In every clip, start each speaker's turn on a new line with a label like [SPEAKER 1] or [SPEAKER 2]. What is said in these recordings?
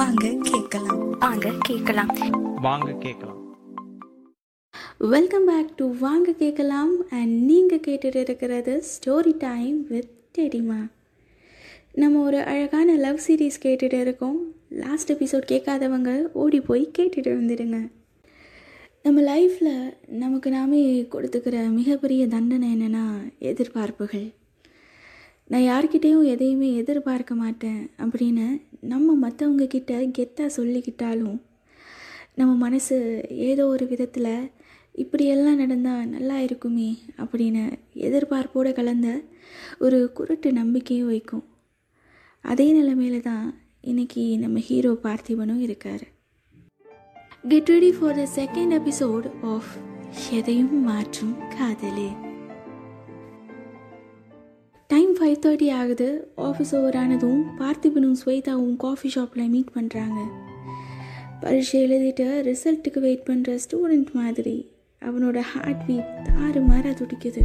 [SPEAKER 1] வாங்க கேட்கலாம்.
[SPEAKER 2] வாங்க கேட்கலாம்.
[SPEAKER 3] வாங்க கேட்கலாம்.
[SPEAKER 4] வெல்கம் பேக் டு வாங்க கேட்கலாம். அண்ட் நீங்கள் கேட்டுட்டு இருக்கிறது ஸ்டோரி டைம் வித் டெடிமா நம்ம ஒரு அழகான லவ் சீரீஸ் கேட்டுட்டு இருக்கோம் லாஸ்ட் எபிசோட் கேட்காதவங்க ஓடி போய் கேட்டுட்டு வந்துடுங்க. நம்ம லைஃப்பில் நமக்கு நாமே கொடுத்துக்கிற மிகப்பெரிய தண்டனை என்னென்னா எதிர்பார்ப்புகள். நான் யார்கிட்டேயும் எதையுமே எதிர்பார்க்க மாட்டேன் அப்படின்னு நம்ம மற்றவங்க கிட்ட கெத்தாக சொல்லிக்கிட்டாலும் நம்ம மனசு ஏதோ ஒரு விதத்தில் இப்படியெல்லாம் நடந்தால் நல்லா இருக்குமே அப்படின்னு எதிர்பார்ப்போடு கலந்த ஒரு குருட்டு நம்பிக்கையும் வைக்கும். அதே நிலைமையில தான் இன்னைக்கு நம்ம ஹீரோ பார்த்திபனும் இருக்கார். Get ready for the second episode of எதையும் மாற்றும் காதலே. டைம் ஃபைவ் தேர்ட்டி ஆகுது. ஆஃபீஸ் ஓவர் ஆனதும் பார்த்திபனும் ஸ்வேதாவும் காஃபி ஷாப்பில் மீட் பண்ணுறாங்க பரீட்சை எழுதிட்டு ரிசல்ட்டுக்கு வெயிட் பண்ணுற ஸ்டூடெண்ட் மாதிரி அவனோட ஹார்ட் பீட் தாறு மாற துடிக்குது.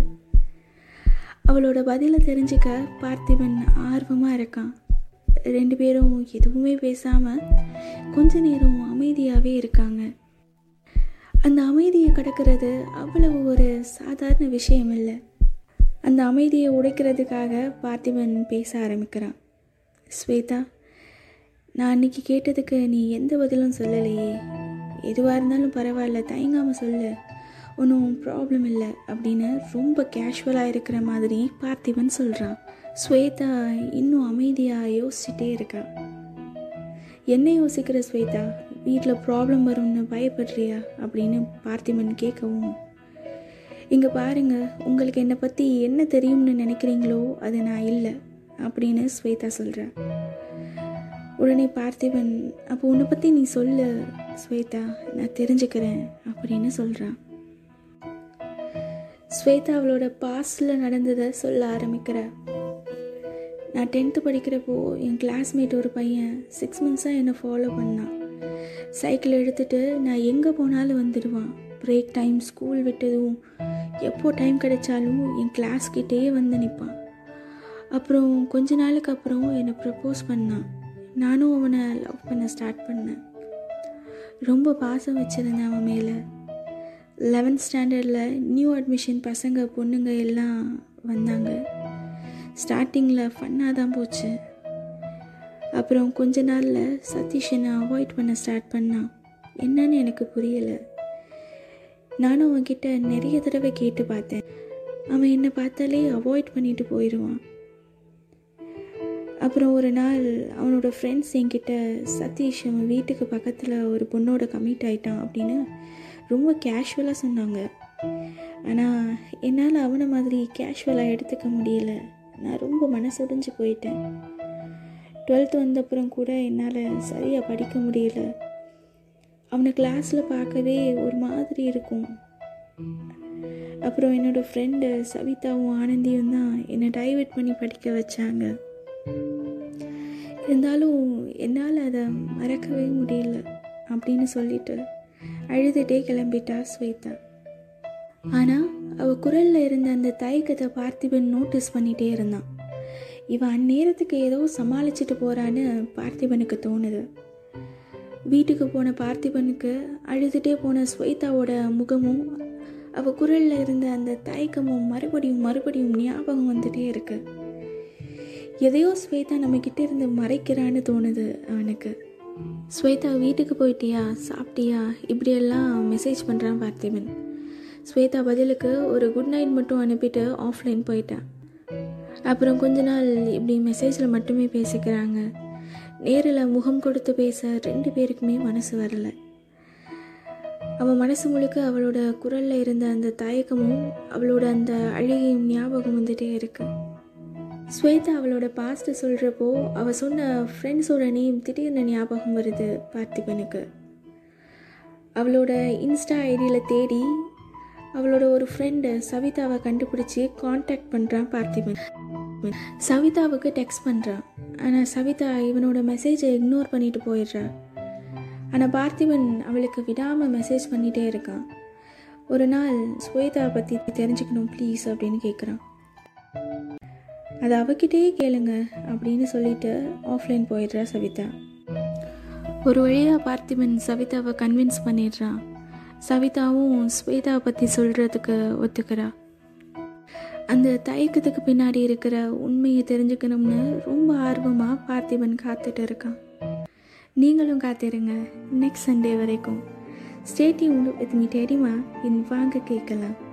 [SPEAKER 4] அவளோட பதிலை தெரிஞ்சுக்க பார்த்திபன் ஆர்வமாக இருக்கான். ரெண்டு பேரும் எதுவுமே பேசாமல் கொஞ்ச நேரம் அமைதியாகவே இருக்காங்க. அந்த அமைதியை கடக்கிறது அவ்வளவு ஒரு சாதாரண விஷயம் இல்லை. அந்த அமைதியை உடைக்கிறதுக்காக பார்த்திபன் பேச ஆரம்பிக்கிறான். ஸ்வேதா நான் அன்னைக்கு கேட்டதுக்கு நீ எந்த பதிலும் சொல்லலையே. எதுவாக இருந்தாலும் பரவாயில்ல தயங்காமல் சொல்லு. ஒன்றும் ப்ராப்ளம் இல்லை அப்படின்னு ரொம்ப கேஷுவலாக இருக்கிற மாதிரி பார்த்திபன் சொல்கிறான் ஸ்வேதா இன்னும் அமைதியாக யோசிச்சுட்டே இருக்கா என்ன யோசிக்கிற ஸ்வேதா? வீட்டில் ப்ராப்ளம் வரும்னு பயப்படுறியா? அப்படின்னு பார்த்திபன் கேட்கவும் இங்கே பாருங்க உங்களுக்கு என்னை பற்றி என்ன தெரியும்னு நினைக்கிறீங்களோ அது நான் இல்லை அப்படின்னு ஸ்வேதா சொல்கிறேன் உடனே பார்த்திபன் அப்போ உன்னை பற்றி நீ சொல்லு ஸ்வேதா நான் தெரிஞ்சுக்கிறேன் அப்படின்னு சொல்கிறான் ஸ்வேதா அவளோட பாஸ்டில் நடந்ததை சொல்ல ஆரம்பிக்கிறா. நான் டென்த்து படிக்கிறப்போ என் கிளாஸ்மேட் ஒரு பையன் சிக்ஸ் மந்த்ஸாக என்னை ஃபாலோ பண்ணான் சைக்கிள் எடுத்துகிட்டு நான் எங்கே போனாலும் வந்துடுவான். பிரேக் டைம் ஸ்கூல் விட்டதும் எப்போ டைம் கிடைச்சாலும் என் கிளாஸ்கிட்டேயே வந்து நிற்பான் அப்புறம் கொஞ்ச நாளுக்கு அப்புறம் என்னை ப்ரப்போஸ் பண்ணான். நானும் அவனை லவ் பண்ண ஸ்டார்ட் பண்ணேன். ரொம்ப பாசம் வச்சுருந்தேன் அவன் மேலே. லெவன்த் ஸ்டாண்டர்டில் நியூ அட்மிஷன் பசங்க பொண்ணுங்க எல்லாம் வந்தாங்க. ஸ்டார்டிங்கில் ஃபன்னாக தான் போச்சு. அப்புறம் கொஞ்ச நாளில் சதீஷ் என்னை அவாய்ட் பண்ண ஸ்டார்ட் பண்ணான். என்னன்னு எனக்கு புரியலை. நானும் அவன்கிட்ட நிறைய தடவை கேட்டு பார்த்தேன். அவன் என்னை பார்த்தாலே அவாய்ட் பண்ணிட்டு போயிடுவான். அப்புறம் ஒரு நாள் அவனோட ஃப்ரெண்ட்ஸ் என்கிட்ட சதீஷ் அவன் வீட்டுக்கு பக்கத்தில் ஒரு பொண்ணோட கமிட் ஆயிட்டான் அப்படின்னு ரொம்ப கேஷுவலாக சொன்னாங்க. ஆனால் என்னால் அவனை மாதிரி கேஷுவலாக எடுத்துக்க முடியல. நான் ரொம்ப மனசுடைஞ்சு போயிட்டேன். டுவெல்த் வந்தப்புறம் கூட என்னால் சரியாக படிக்க முடியல. அவனை கிளாஸில் பார்க்கவே ஒரு மாதிரி இருக்கும். அப்புறம் என்னோடய ஃப்ரெண்டு சவிதாவும் ஆனந்தியும் தான் என்னை டைவெர்ட் பண்ணி படிக்க வச்சாங்க. இருந்தாலும் என்னால் அதை மறக்கவே முடியல அப்படின்னு சொல்லிட்டு அழுதுகிட்டே கிளம்பிட்டா ஸ்வேதா. ஆனால் அவள் குரலில் இருந்த அந்த தயக்கத்தை பார்த்திபன் நோட்டீஸ் பண்ணிகிட்டே இருந்தான். இவன் அந்நேரத்துக்கு ஏதோ சமாளிச்சுட்டு போகிறான்னு பார்த்திபனுக்கு தோணுது. வீட்டுக்கு போன பார்த்திபனுக்கு அழுதுகிட்டே போன ஸ்வேதாவோட முகமும் அவள் குரலில் இருந்த அந்த தயக்கமும் மறுபடியும் மறுபடியும் ஞாபகம் வந்துட்டே இருக்கு. எதையோ ஸ்வேதா நம்மக்கிட்ட இருந்து மறைக்கிறான்னு தோணுது அவனுக்கு. ஸ்வேதா வீட்டுக்கு போயிட்டியா? சாப்பிட்டியா? இப்படியெல்லாம் மெசேஜ் பண்ணுறான் பார்த்திபன். ஸ்வேதா பதிலுக்கு ஒரு குட் நைட் மட்டும் அனுப்பிட்டு ஆஃப்லைன் போயிட்டான். அப்புறம் கொஞ்ச நாள் இப்படி மெசேஜில் மட்டுமே பேசிக்கிறாங்க. நேரில் முகம் கொடுத்து பேச ரெண்டு பேருக்குமே மனசு வரல. அவன் மனசு முழுக்க அவளோட குரலில் இருந்த அந்த தயக்கமும் அவளோட அந்த அழுகையும் ஞாபகம் வந்துட்டே இருக்கு. ஸ்வேதா அவளோட பாஸ்ட் சொல்கிறப்போ அவள் சொன்ன ஃப்ரெண்ட்ஸோட நேம் திடீர்னு ஞாபகம் வருது பார்த்திபனுக்கு. அவளோட இன்ஸ்டா ஐடியில் தேடி அவளோட ஒரு ஃப்ரெண்டு சவிதாவை கண்டுபிடிச்சி காண்டாக்ட் பண்ணுறான் பார்த்திபன். சவிதாவுக்கு டெக்ஸ்ட் பண்ணுறான் ஆனால் சவிதா இவனோட மெசேஜை இக்னோர் பண்ணிட்டு போயிடுறா. ஆனால் பார்த்திபன் அவளுக்கு விடாமல் மெசேஜ் பண்ணிகிட்டே இருக்கான். ஒரு நாள் ஸ்வேதா பற்றி தெரிஞ்சுக்கணும் ப்ளீஸ் அப்படின்னு கேட்குறான் அது அவகிட்டே கேளுங்க அப்படின்னு சொல்லிட்டு ஆஃப்லைன் போயிடுறா சவிதா. ஒரு வழியாக பார்த்திபன் சவிதாவை கன்வின்ஸ் பண்ணிடுறான். சவிதாவும் ஸ்வேதாவை பற்றி சொல்கிறதுக்கு ஒத்துக்கிறா. அந்த தயக்கத்துக்கு பின்னாடி இருக்கிற உண்மையை தெரிஞ்சுக்கணும்னு ரொம்ப ஆர்வமாக பார்த்திபன் காத்துட்டு இருக்கான். நீங்களும் காத்திருங்க. நெக்ஸ்ட் சண்டே வரைக்கும். ஸ்டேட்டி உண்டு வித் மீ இன் வாங்க கேட்கலாம்.